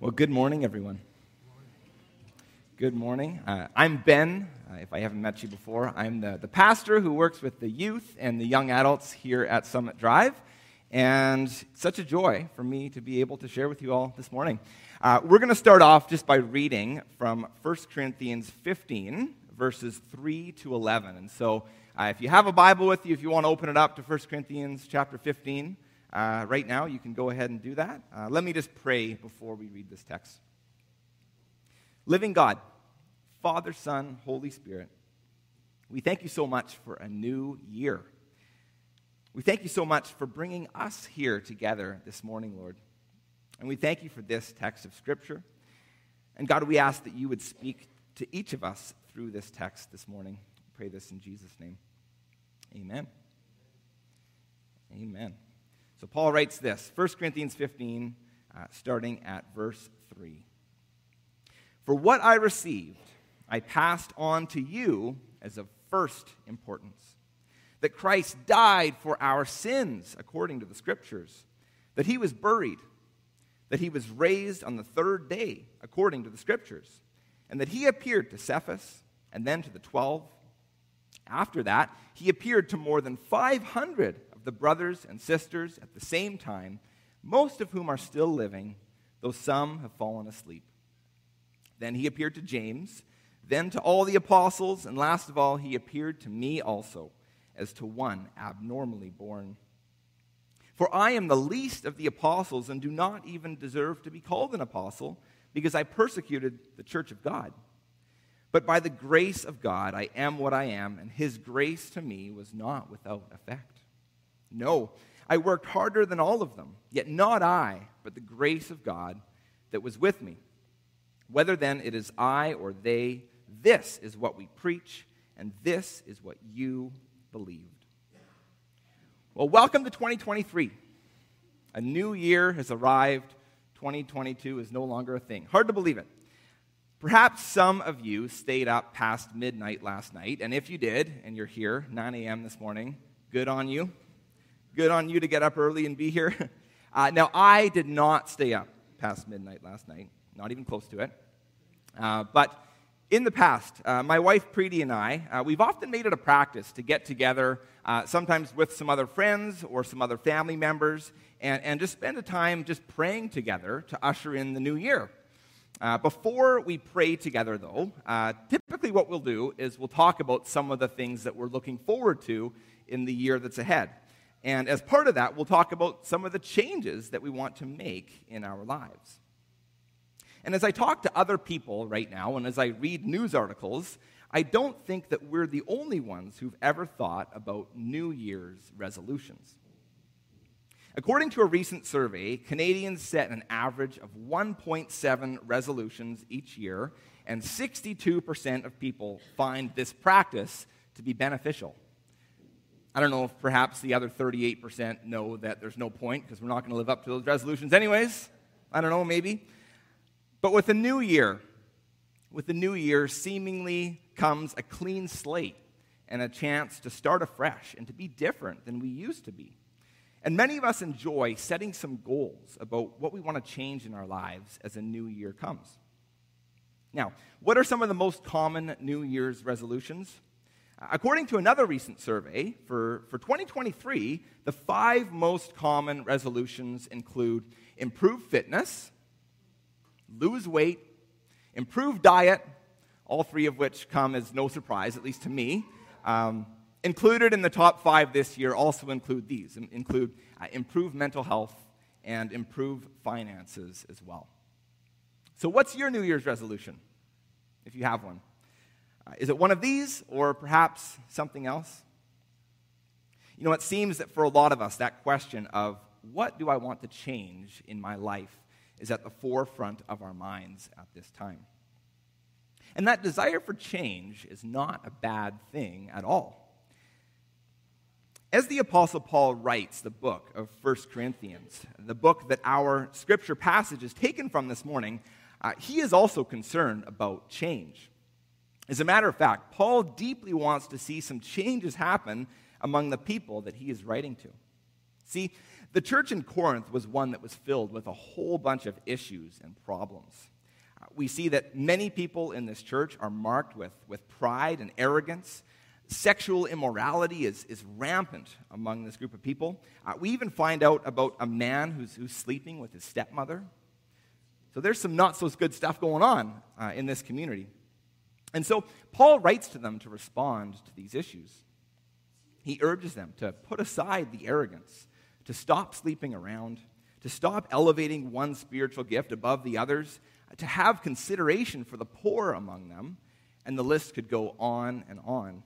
Well, good morning, everyone. Good morning. Uh, I'm Ben. Uh, if I haven't met you before, I'm the, the pastor who works with the youth and the young adults here at Summit Drive. And such a joy for me to be able to share with you all this morning. Uh, we're going to start off just by reading from 1 Corinthians 15, verses 3 to 11. And so, uh, if you have a Bible with you, if you want to open it up to 1 Corinthians chapter 15, uh, right now, you can go ahead and do that. Uh, let me just pray before we read this text. Living God, Father, Son, Holy Spirit, we thank you so much for a new year. We thank you so much for bringing us here together this morning, Lord. And we thank you for this text of Scripture. And God, we ask that you would speak to each of us through this text this morning. I pray this in Jesus' name. Amen. Amen. So Paul writes this 1 Corinthians 15, uh, starting at verse 3. For what I received, I passed on to you as of first importance that Christ died for our sins, according to the Scriptures, that he was buried, that he was raised on the third day, according to the Scriptures, and that he appeared to Cephas and then to the twelve. After that, he appeared to more than 500 the brothers and sisters at the same time, most of whom are still living, though some have fallen asleep. Then he appeared to James, then to all the apostles, and last of all, he appeared to me also, as to one abnormally born. For I am the least of the apostles and do not even deserve to be called an apostle, because I persecuted the church of God. But by the grace of God, I am what I am, and his grace to me was not without effect. No, I worked harder than all of them, yet not I, but the grace of God that was with me. Whether then it is I or they, this is what we preach, and this is what you believed. Well, welcome to 2023. A new year has arrived. 2022 is no longer a thing. Hard to believe it. Perhaps some of you stayed up past midnight last night, and if you did, and you're here, 9 a.m. this morning, good on you. Good on you to get up early and be here. Uh, now, I did not stay up past midnight last night, not even close to it. Uh, but in the past, uh, my wife Preeti and I, uh, we've often made it a practice to get together, uh, sometimes with some other friends or some other family members, and, and just spend a time just praying together to usher in the new year. Uh, before we pray together, though, typically what we'll do is we'll talk about some of the things that we're looking forward to in the year that's ahead. And as part of that, we'll talk about some of the changes that we want to make in our lives. And as I talk to other people right now, and as I read news articles, I don't think that we're the only ones who've ever thought about New Year's resolutions. According to a recent survey, Canadians set an average of 1.7 resolutions each year, and 62% of people find this practice to be beneficial. I don't know if perhaps the other 38% know that there's no point because we're not going to live up to those resolutions anyways. I don't know, maybe. But with the new year, with the new year seemingly comes a clean slate and a chance to start afresh and to be different than we used to be. And many of us enjoy setting some goals about what we want to change in our lives as a new year comes. Now, what are some of the most common New Year's resolutions? According to another recent survey, for, for 2023, the five most common resolutions include improve fitness, lose weight, improve diet, all three of which come as no surprise, at least to me. Um, included in the top five this year also include these include uh, improve mental health and improve finances as well. So, what's your New Year's resolution, if you have one? Uh, is it one of these or perhaps something else? You know, it seems that for a lot of us, that question of what do I want to change in my life is at the forefront of our minds at this time. And that desire for change is not a bad thing at all. As the Apostle Paul writes the book of 1 Corinthians, the book that our scripture passage is taken from this morning, uh, he is also concerned about change. As a matter of fact, Paul deeply wants to see some changes happen among the people that he is writing to. See, The church in Corinth was one that was filled with a whole bunch of issues and problems. Uh, we see that many people in this church are marked with, with pride and arrogance. Sexual immorality is, is rampant among this group of people. Uh, we even find out about a man who's, who's sleeping with his stepmother. So there's some not so good stuff going on uh, in this community. And so Paul writes to them to respond to these issues. He urges them to put aside the arrogance to stop sleeping around, to stop elevating one spiritual gift above the others, to have consideration for the poor among them, and the list could go on and on.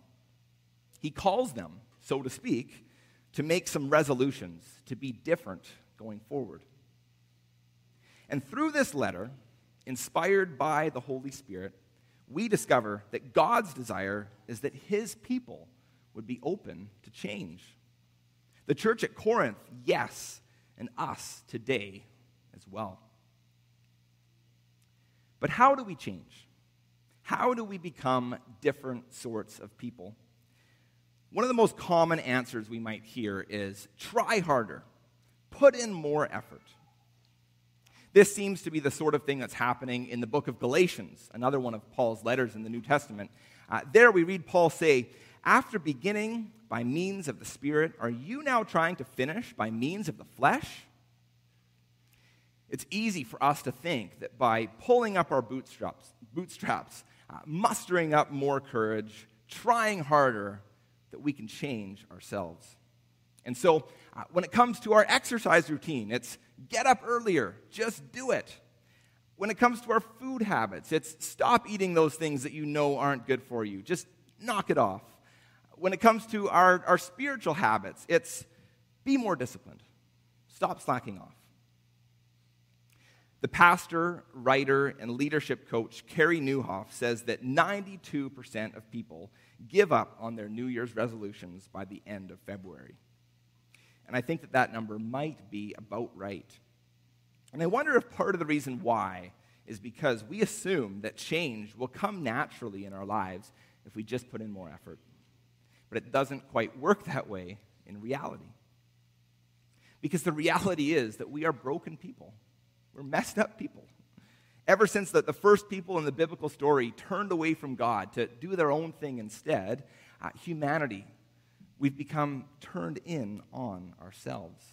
He calls them, so to speak, to make some resolutions, to be different going forward. And through this letter, inspired by the Holy Spirit, we discover that God's desire is that his people would be open to change. The church at Corinth, yes, and us today as well. But how do we change? How do we become different sorts of people? One of the most common answers we might hear is try harder, put in more effort. This seems to be the sort of thing that's happening in the book of Galatians, another one of Paul's letters in the New Testament. Uh, there we read Paul say, After beginning by means of the Spirit, are you now trying to finish by means of the flesh? It's easy for us to think that by pulling up our bootstraps, bootstraps uh, mustering up more courage, trying harder, that we can change ourselves. And so, uh, when it comes to our exercise routine, it's get up earlier, just do it. When it comes to our food habits, it's stop eating those things that you know aren't good for you, just knock it off when it comes to our, our spiritual habits, it's be more disciplined, stop slacking off. The pastor, writer, and leadership coach Carey Nieuwhof says that 92% of people give up on their New Year's resolutions by the end of February. And I think that that number might be about right. And I wonder if part of the reason why is because we assume that change will come naturally in our lives if we just put in more effort but it doesn't quite work that way in reality. Because the reality is that we are broken people, we're messed up people. Ever since the, the first people in the biblical story turned away from God to do their own thing instead, uh, humanity, we've become turned in on ourselves.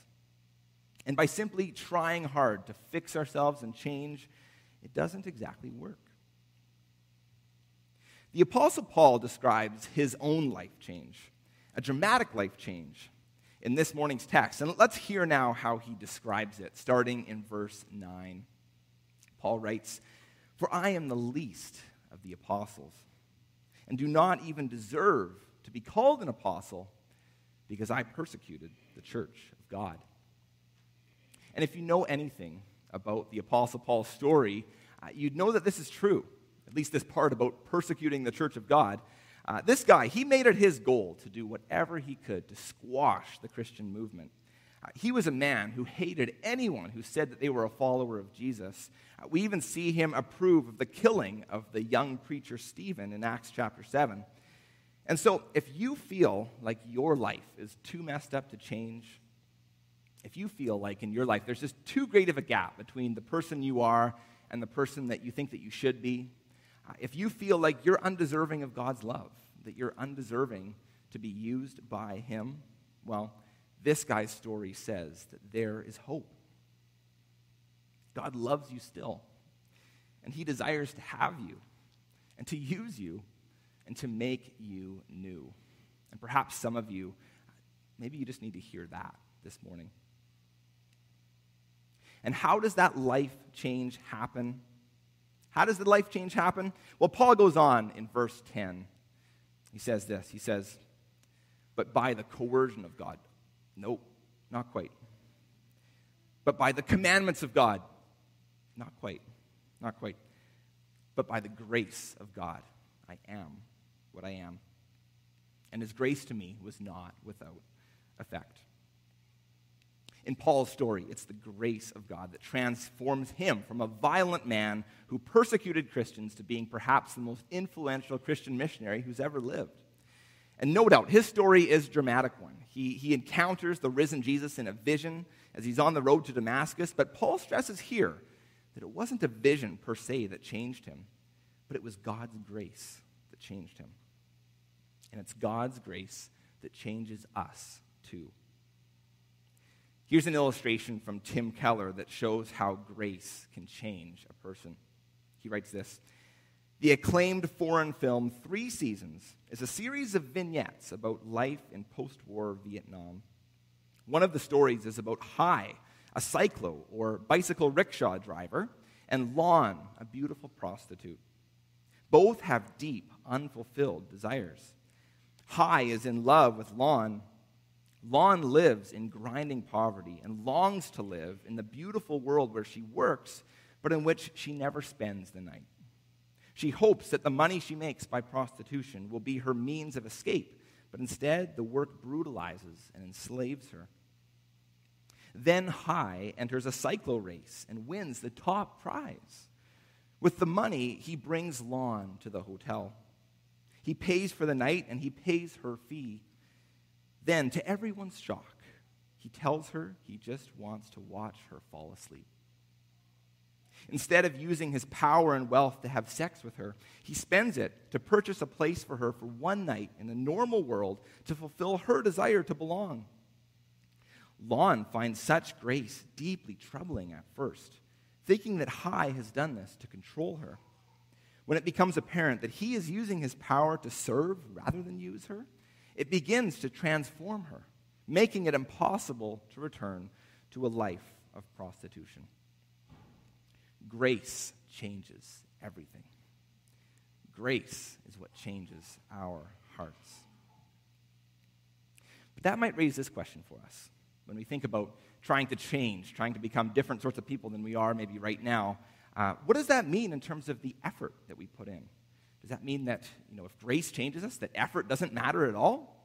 And by simply trying hard to fix ourselves and change, it doesn't exactly work. The Apostle Paul describes his own life change, a dramatic life change, in this morning's text. And let's hear now how he describes it, starting in verse 9. Paul writes, For I am the least of the apostles, and do not even deserve to be called an apostle, because I persecuted the church of God. And if you know anything about the Apostle Paul's story, uh, you'd know that this is true at least this part about persecuting the church of God. Uh, this guy, he made it his goal to do whatever he could to squash the Christian movement. Uh, he was a man who hated anyone who said that they were a follower of Jesus. Uh, we even see him approve of the killing of the young preacher Stephen in Acts chapter 7. And so, if you feel like your life is too messed up to change, if you feel like in your life there's just too great of a gap between the person you are and the person that you think that you should be, uh, if you feel like you're undeserving of God's love, that you're undeserving to be used by Him, well, this guy's story says that there is hope. God loves you still, and He desires to have you and to use you and to make you new. And perhaps some of you, maybe you just need to hear that this morning. And how does that life change happen? How does the life change happen? Well, Paul goes on in verse 10. He says this He says, But by the coercion of God. Nope, not quite. But by the commandments of God. Not quite. Not quite. But by the grace of God, I am what I am. And his grace to me was not without effect in Paul's story. It's the grace of God that transforms him from a violent man who persecuted Christians to being perhaps the most influential Christian missionary who's ever lived. And no doubt, his story is a dramatic one. He, he encounters the risen Jesus in a vision, as he's on the road to Damascus. But Paul stresses here that it wasn't a vision per se that changed him, but it was God's grace that changed him. And it's God's grace that changes us too. Here's an illustration from Tim Keller that shows how grace can change a person. He writes this The acclaimed foreign film Three Seasons is a series of vignettes about life in post war Vietnam. One of the stories is about Hai, a cyclo or bicycle rickshaw driver, and Lon, a beautiful prostitute. Both have deep, unfulfilled desires. Hai is in love with Lon Lon lives in grinding poverty and longs to live in the beautiful world where she works, but in which she never spends the night. She hopes that the money she makes by prostitution will be her means of escape, but instead, the work brutalizes and enslaves her. Then Hai enters a cyclo race and wins the top prize. With the money, he brings Lon to the hotel. He pays for the night and he pays her fee. Then, to everyone's shock, he tells her he just wants to watch her fall asleep. Instead of using his power and wealth to have sex with her, he spends it to purchase a place for her for one night in the normal world to fulfill her desire to belong. Lon finds such grace deeply troubling at first, thinking that Hai has done this to control her. When it becomes apparent that he is using his power to serve rather than use her, it begins to transform her, making it impossible to return to a life of prostitution. Grace changes everything. Grace is what changes our hearts. But that might raise this question for us when we think about trying to change, trying to become different sorts of people than we are maybe right now. Uh, what does that mean in terms of the effort that we put in? Does that mean that, you know, if grace changes us, that effort doesn't matter at all?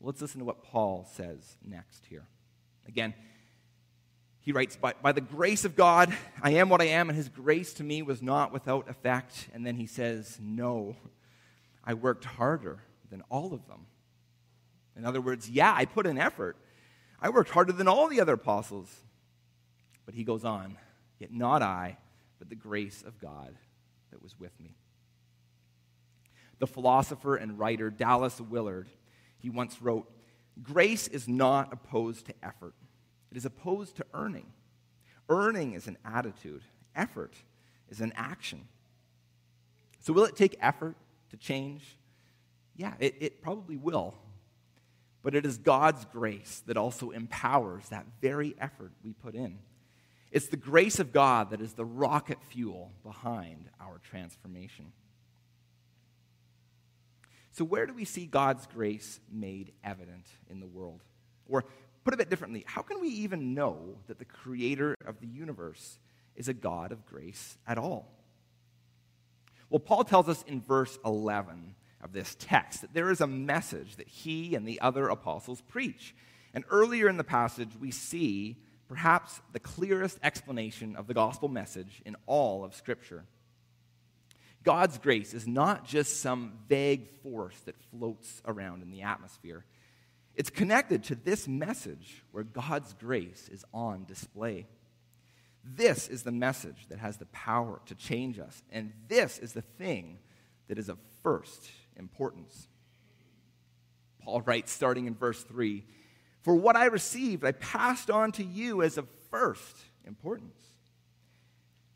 Well, let's listen to what Paul says next here. Again, he writes, by, by the grace of God, I am what I am, and his grace to me was not without effect. And then he says, No, I worked harder than all of them. In other words, yeah, I put in effort. I worked harder than all the other apostles. But he goes on, Yet not I, but the grace of God that was with me. The philosopher and writer Dallas Willard, he once wrote, Grace is not opposed to effort, it is opposed to earning. Earning is an attitude, effort is an action. So, will it take effort to change? Yeah, it, it probably will. But it is God's grace that also empowers that very effort we put in. It's the grace of God that is the rocket fuel behind our transformation. So, where do we see God's grace made evident in the world? Or, put a bit differently, how can we even know that the creator of the universe is a God of grace at all? Well, Paul tells us in verse 11 of this text that there is a message that he and the other apostles preach. And earlier in the passage, we see perhaps the clearest explanation of the gospel message in all of Scripture. God's grace is not just some vague force that floats around in the atmosphere. It's connected to this message where God's grace is on display. This is the message that has the power to change us, and this is the thing that is of first importance. Paul writes, starting in verse 3 For what I received, I passed on to you as of first importance.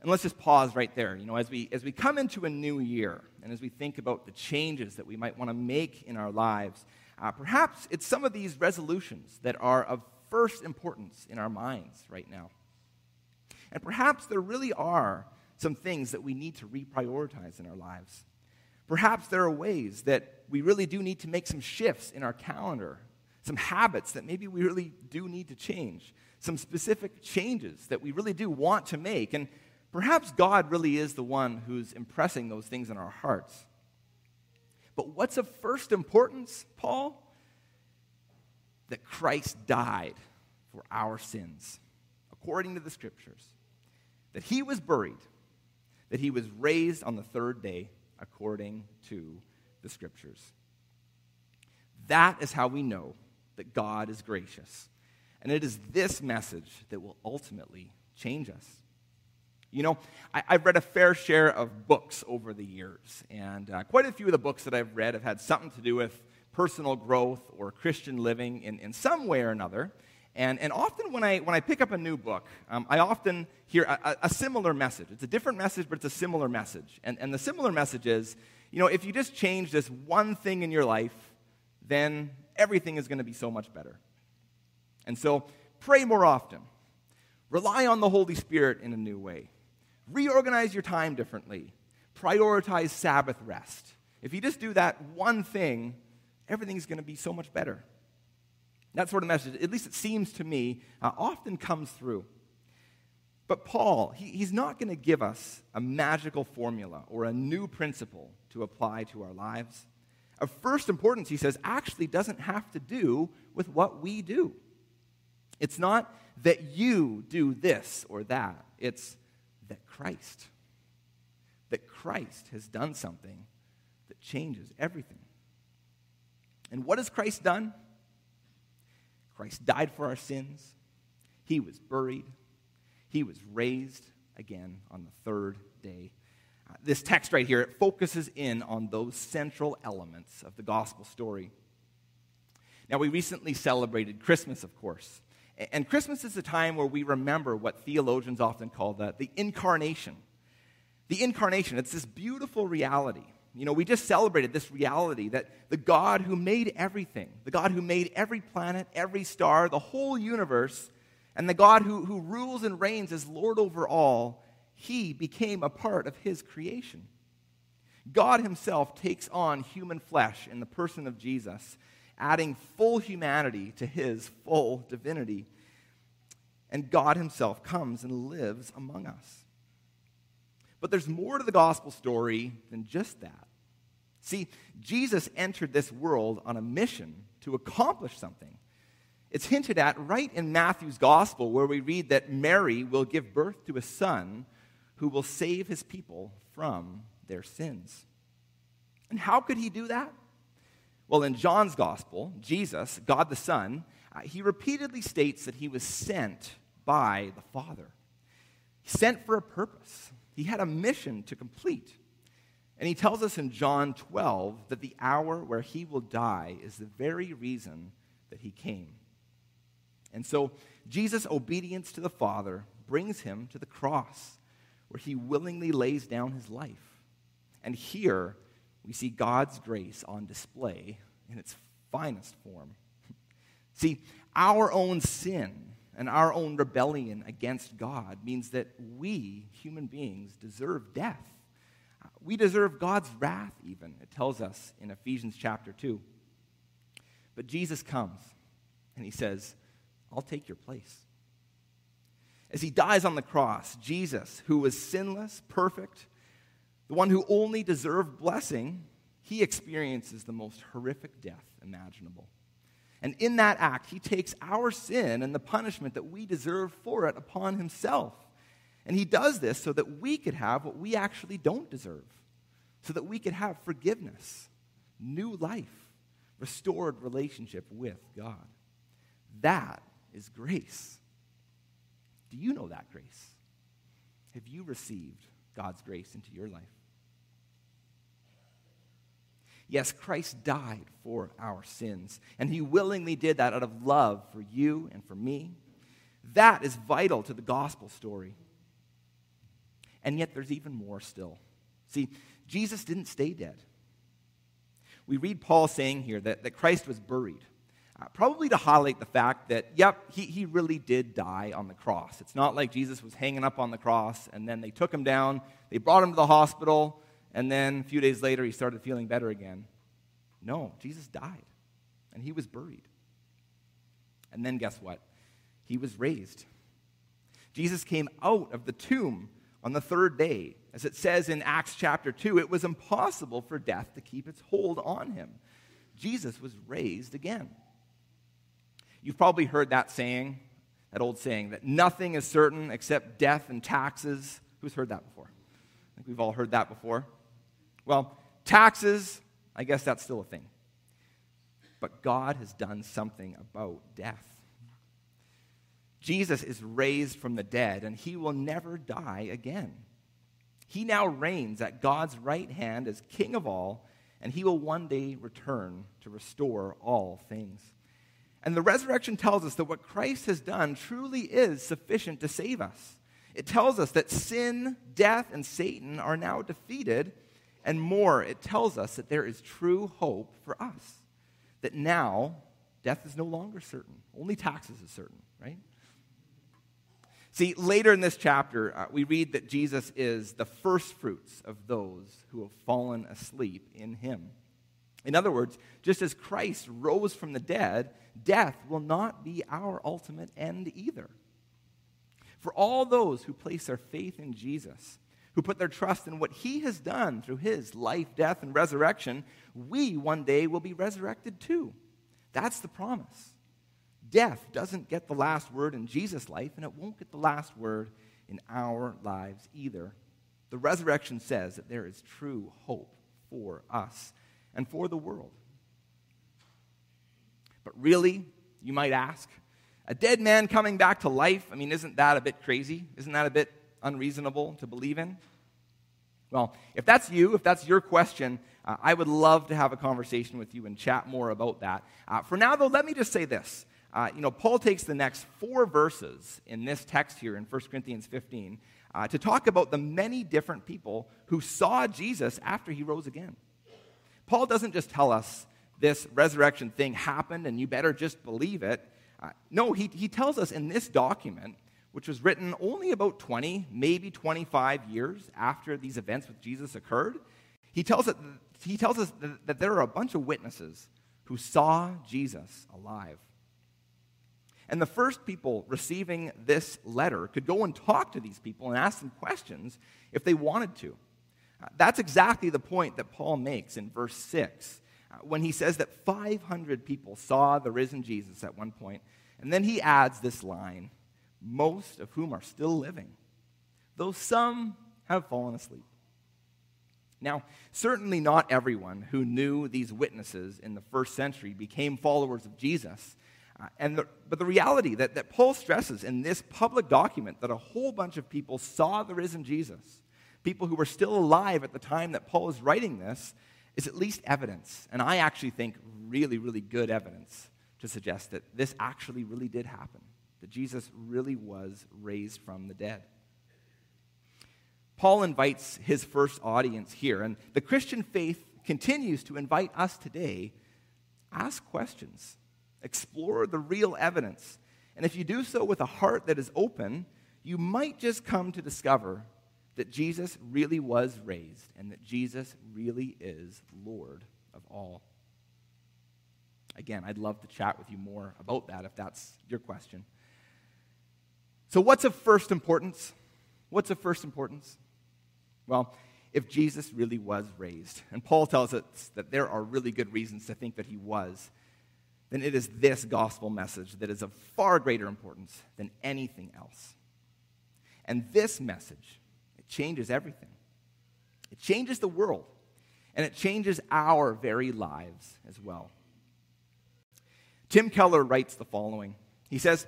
And let's just pause right there. You know, as we, as we come into a new year and as we think about the changes that we might want to make in our lives, uh, perhaps it's some of these resolutions that are of first importance in our minds right now. And perhaps there really are some things that we need to reprioritize in our lives. Perhaps there are ways that we really do need to make some shifts in our calendar, some habits that maybe we really do need to change, some specific changes that we really do want to make. And perhaps God really is the one who's impressing those things in our hearts. But what's of first importance, Paul? That Christ died for our sins, according to the scriptures, that he was buried, that he was raised on the third day according to the scriptures. That is how we know that God is gracious. And it is this message that will ultimately change us. You know, I, have read a fair share of books over the years, and uh, quite a few of the books that I've read have had something to do with personal growth or Christian living in, in some way or another. And, and often when I, when I pick up a new book, um, I often hear a, a, similar message. It's a different message, but it's a similar message. And, and the similar message is you know, if you just change this one thing in your life, then everything is going to be so much better. And so pray more often, rely on the Holy Spirit in a new way, reorganize your time differently, prioritize Sabbath rest. If you just do that one thing, everything's going to be so much better. That sort of message, at least it seems to me, uh, often comes through. But Paul, he, he's not going to give us a magical formula or a new principle to apply to our lives. Of first importance, he says, actually doesn't have to do with what we do. It's not that you do this or that, it's that Christ, that Christ has done something that changes everything. And what has Christ done? Christ died for our sins, he was buried, he was raised again on the third day. This text right here, it focuses in on those central elements of the gospel story. Now, we recently celebrated Christmas, of course. And Christmas is a time where we remember what theologians often call the, the incarnation. The incarnation, it's this beautiful reality you know, we just celebrated this reality that the God who made everything, the God who made every planet, every star, the whole universe, and the God who, who rules and reigns as Lord over all, he became a part of his creation. God himself takes on human flesh in the person of Jesus, adding full humanity to his full divinity. And God himself comes and lives among us. But there's more to the gospel story than just that. See, Jesus entered this world on a mission to accomplish something. It's hinted at right in Matthew's gospel, where we read that Mary will give birth to a son who will save his people from their sins. And how could he do that? Well, in John's gospel, Jesus, God the Son, uh, he repeatedly states that he was sent by the Father. Sent for a purpose. He had a mission to complete. And he tells us in John 12 that the hour where he will die is the very reason that he came. And so Jesus' obedience to the Father brings him to the cross, where he willingly lays down his life. And here we see God's grace on display in its finest form. See, our own sin and our own rebellion against God means that we, human beings, deserve death. We deserve God's wrath, even, it tells us in Ephesians chapter 2. But Jesus comes and he says, I'll take your place. As he dies on the cross, Jesus, who was sinless, perfect, the one who only deserved blessing, he experiences the most horrific death imaginable. And in that act, he takes our sin and the punishment that we deserve for it upon himself. And he does this so that we could have what we actually don't deserve, so that we could have forgiveness, new life, restored relationship with God. That is grace. Do you know that grace? Have you received God's grace into your life? Yes, Christ died for our sins, and he willingly did that out of love for you and for me. That is vital to the gospel story. And yet, there's even more still. See, Jesus didn't stay dead. We read Paul saying here that, that Christ was buried, uh, probably to highlight the fact that, yep, he, he really did die on the cross. It's not like Jesus was hanging up on the cross and then they took him down, they brought him to the hospital, and then a few days later he started feeling better again. No, Jesus died and he was buried. And then guess what? He was raised. Jesus came out of the tomb on the third day. As it says in Acts chapter 2, it was impossible for death to keep its hold on him. Jesus was raised again. You've probably heard that saying, that old saying, that nothing is certain except death and taxes. Who's heard that before? I think we've all heard that before. Well, taxes, I guess that's still a thing. But God has done something about death. Jesus is raised from the dead, and he will never die again. He now reigns at God's right hand as King of all, and he will one day return to restore all things. And the resurrection tells us that what Christ has done truly is sufficient to save us. It tells us that sin, death, and Satan are now defeated, and more, it tells us that there is true hope for us. That now, death is no longer certain, only taxes is certain, right? See, later in this chapter, uh, we read that Jesus is the first fruits of those who have fallen asleep in him. In other words, just as Christ rose from the dead, death will not be our ultimate end either. For all those who place their faith in Jesus, who put their trust in what he has done through his life, death, and resurrection, we one day will be resurrected too. That's the promise. Death doesn't get the last word in Jesus' life, and it won't get the last word in our lives either. The resurrection says that there is true hope for us and for the world. But really, you might ask, a dead man coming back to life, I mean, isn't that a bit crazy? Isn't that a bit unreasonable to believe in? Well, if that's you, if that's your question, uh, I would love to have a conversation with you and chat more about that. Uh, for now, though, let me just say this uh, you know, Paul takes the next four verses in this text here in 1 Corinthians 15 uh, to talk about the many different people who saw Jesus after he rose again. Paul doesn't just tell us this resurrection thing happened and you better just believe it. Uh, no, he, he tells us in this document, which was written only about 20, maybe 25 years after these events with Jesus occurred, he tells, it, he tells us that, that there are a bunch of witnesses who saw Jesus alive. And the first people receiving this letter could go and talk to these people and ask them questions if they wanted to. Uh, that's exactly the point that Paul makes in verse 6 uh, when he says that 500 people saw the risen Jesus at one. And then he adds this line most of whom are still living, though some have fallen asleep. Now, certainly not everyone who knew these witnesses in the first century became followers of Jesus. Uh, and the, but the reality that, that Paul stresses in this public document that a whole bunch of people saw the risen Jesus, people who were still alive at the time that Paul is writing this, is at least evidence. And I actually think really, really good evidence to suggest that this actually really did happen, that Jesus really was raised from the dead. Paul invites his first audience here, and the Christian faith continues to invite us today ask questions Explore the real evidence. And if you do so with a heart that is open, you might just come to discover that Jesus really was raised and that Jesus really is Lord of all. Again, I'd love to chat with you more about that if that's your question. So, what's of first importance? What's of first importance? Well, if Jesus really was raised, and Paul tells us that there are really good reasons to think that he was, then it is this gospel message that is of far greater importance than anything else. And this message, changes everything. It changes the world, and it changes our very lives as well. Tim Keller writes the following He says,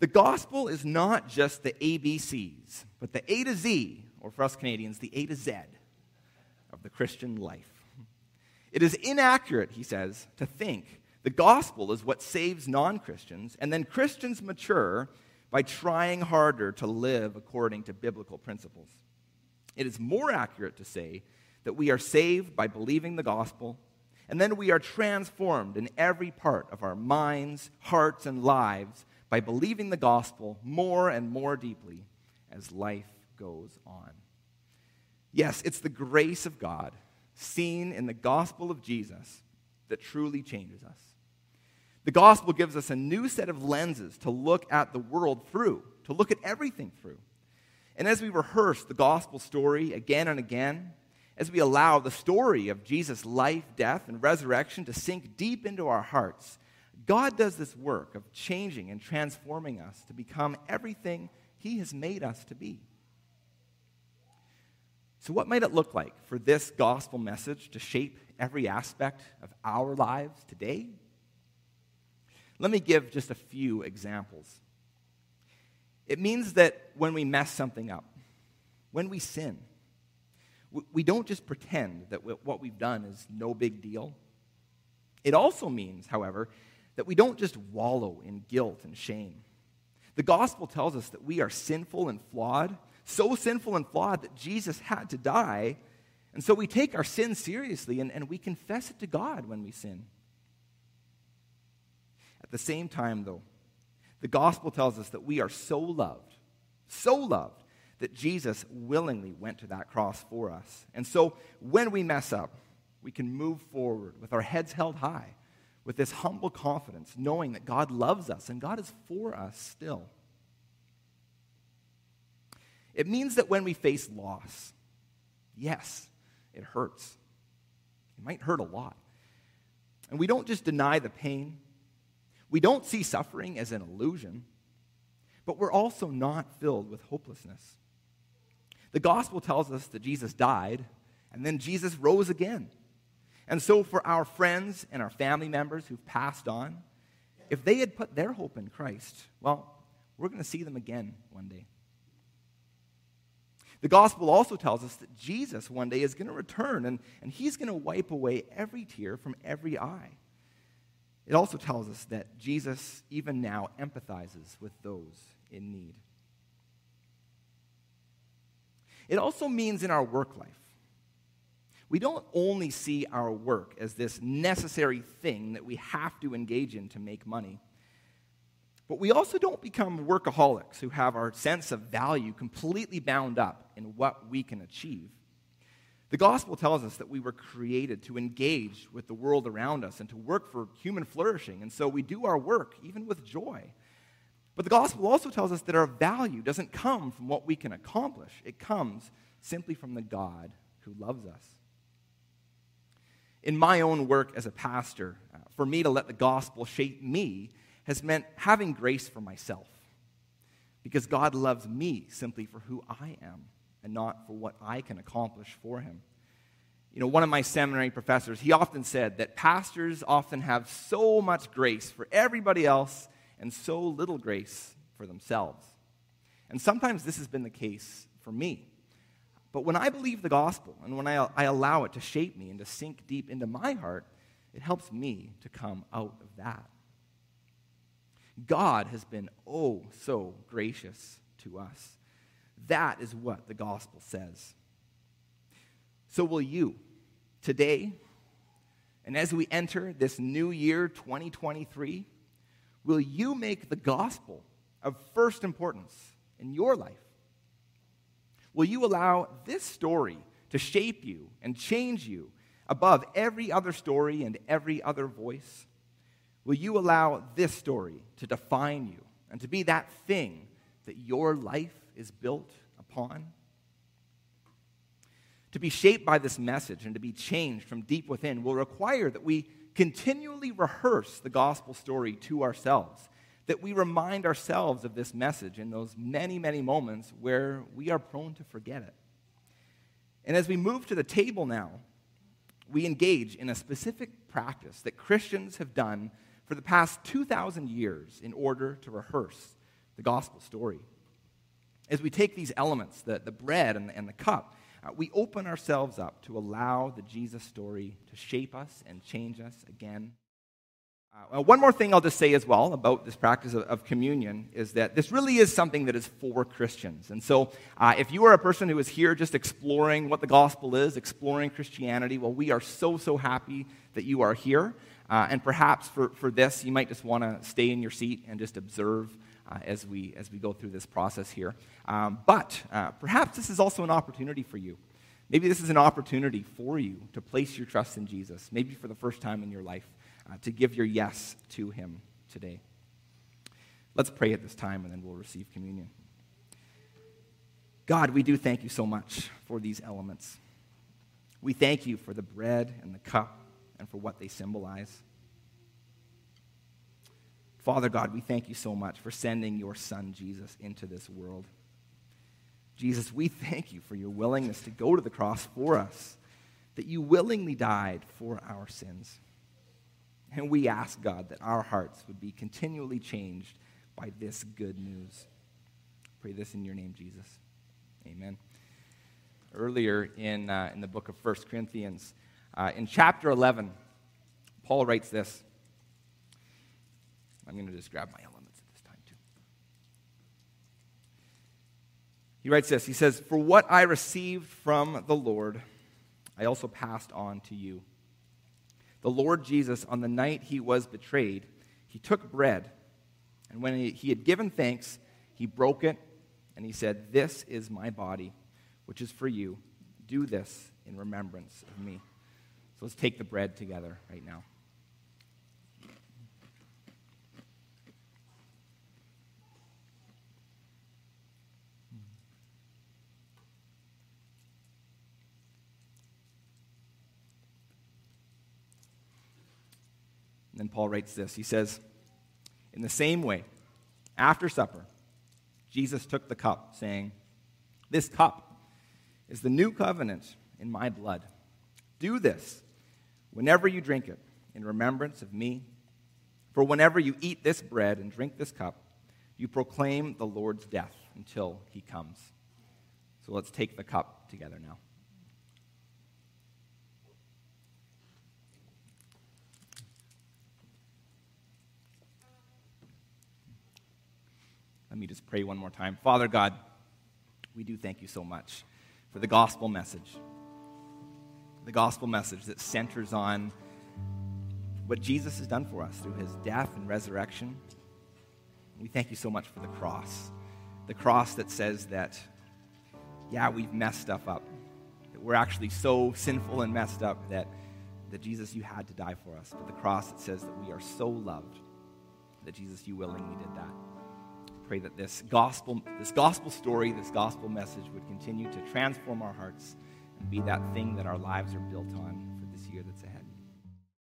The gospel is not just the ABCs, but the A to Z, or for us Canadians, the A to Z of the Christian life. It is inaccurate, he says, to think the gospel is what saves non Christians, and then Christians mature by trying harder to live according to biblical principles. It is more accurate to say that we are saved by believing the gospel, and then we are transformed in every part of our minds, hearts, and lives by believing the gospel more and more deeply as life goes on. Yes, it's the grace of God seen in the gospel of Jesus that truly changes us. The gospel gives us a new set of lenses to look at the world through, to look at everything through. And as we rehearse the gospel story again and again, as we allow the story of Jesus' life, death, and resurrection to sink deep into our hearts, God does this work of changing and transforming us to become everything He has made us to be. So, what might it look like for this gospel message to shape every aspect of our lives today let me give just a few examples. It means that when we mess something up, when we sin, we don't just pretend that what we've done is no big deal. It also means, however, that we don't just wallow in guilt and shame. The gospel tells us that we are sinful and flawed, so sinful and flawed that Jesus had to die. And so we take our sin seriously and, and we confess it to God when we sin. At the same time, though, the gospel tells us that we are so loved, so loved, that Jesus willingly went to that cross for us. And so when we mess up, we can move forward with our heads held high, with this humble confidence, knowing that God loves us and God is for us still. It means that when we face loss, yes, it hurts. It might hurt a lot. And we don't just deny the pain, we don't see suffering as an illusion, but we're also not filled with hopelessness. The gospel tells us that Jesus died and then Jesus rose again. And so, for our friends and our family members who've passed on, if they had put their hope in Christ, well, we're going to see them again one day. The gospel also tells us that Jesus one day is going to return and, and he's going to wipe away every tear from every eye. It also tells us that Jesus, even now, empathizes with those in need. It also means in our work life. We don't only see our work as this necessary thing that we have to engage in to make money, but we also don't become workaholics who have our sense of value completely bound up in what we can achieve. The gospel tells us that we were created to engage with the world around us and to work for human flourishing, and so we do our work even with joy. But the gospel also tells us that our value doesn't come from what we can accomplish, it comes simply from the God who loves us. In my own work as a pastor, uh, for me to let the gospel shape me has meant having grace for myself. Because God loves me simply for who I am and not for what I can accomplish for Him. You know, one of my seminary professors, he often said that pastors often have so much grace for everybody else and so little grace for themselves. And sometimes this has been the case for me. But when I believe the gospel and when I, I allow it to shape me and to sink deep into my heart, it helps me to come out of that. God has been oh so gracious to us. That is what the gospel says. So, will you today, and as we enter this new year, 2023, will you make the gospel of first importance in your life? Will you allow this story to shape you and change you above every other story and every other voice? Will you allow this story to define you and to be that thing that your life is built upon? To be shaped by this message and to be changed from deep within will require that we continually rehearse the gospel story to ourselves, that we remind ourselves of this message in those many, many moments where we are prone to forget it. And as we move to the table now, we engage in a specific practice that Christians have done for the past 2,000 years in order to rehearse the gospel story. As we take these elements, the, the bread and, and the cup, uh, we open ourselves up to allow the Jesus story to shape us and change us again. Uh, well, one more thing I'll just say as well about this practice of, of communion is that this really is something that is for Christians. And so, uh, if you are a person who is here just exploring what the gospel is, exploring Christianity, well, we are so, so happy that you are here. Uh, and perhaps for, for this, you might just want to stay in your seat and just observe uh, as, we, as we go through this process here. Um, but uh, perhaps this is also an opportunity for you. Maybe this is an opportunity for you to place your trust in Jesus, maybe for the first time in your life, uh, to give your yes to Him today. Let's pray at this time and then we'll receive communion. God, we do thank you so much for these elements. We thank you for the bread and the cup and for what they symbolize. Father God, we thank you so much for sending your son Jesus into this world. Jesus, we thank you for your willingness to go to the cross for us, that you willingly died for our sins. And we ask, God, that our hearts would be continually changed by this good news. Pray this in your name, Jesus. Amen. Earlier in, uh, in the book of 1 Corinthians, uh, in chapter 11, Paul writes this. I'm going to just grab my elements at this time, too. He writes this He says, For what I received from the Lord, I also passed on to you. The Lord Jesus, on the night he was betrayed, he took bread, and when he, had given thanks, he broke it, and he said, This is my body, which is for you. Do this in remembrance of me. So let's take the bread together right now. Then Paul writes this. He says, In the same way, after supper, Jesus took the cup, saying, This cup is the new covenant in my blood. Do this whenever you drink it in remembrance of me. For whenever you eat this bread and drink this cup, you proclaim the Lord's death until he comes. So let's take the cup together now. Let me just pray one more time. Father God, we do thank you so much for the gospel message. The gospel message that centers on what Jesus has done for us through his death and resurrection. We thank you so much for the cross. The cross that says that, yeah, we've messed stuff up. That we're actually so sinful and messed up that, that Jesus, you had to die for us. But the cross that says that we are so loved that Jesus, you willingly did that pray that this gospel, this gospel story, this gospel message would continue to transform our hearts and be that thing that our lives are built on for this year that's ahead.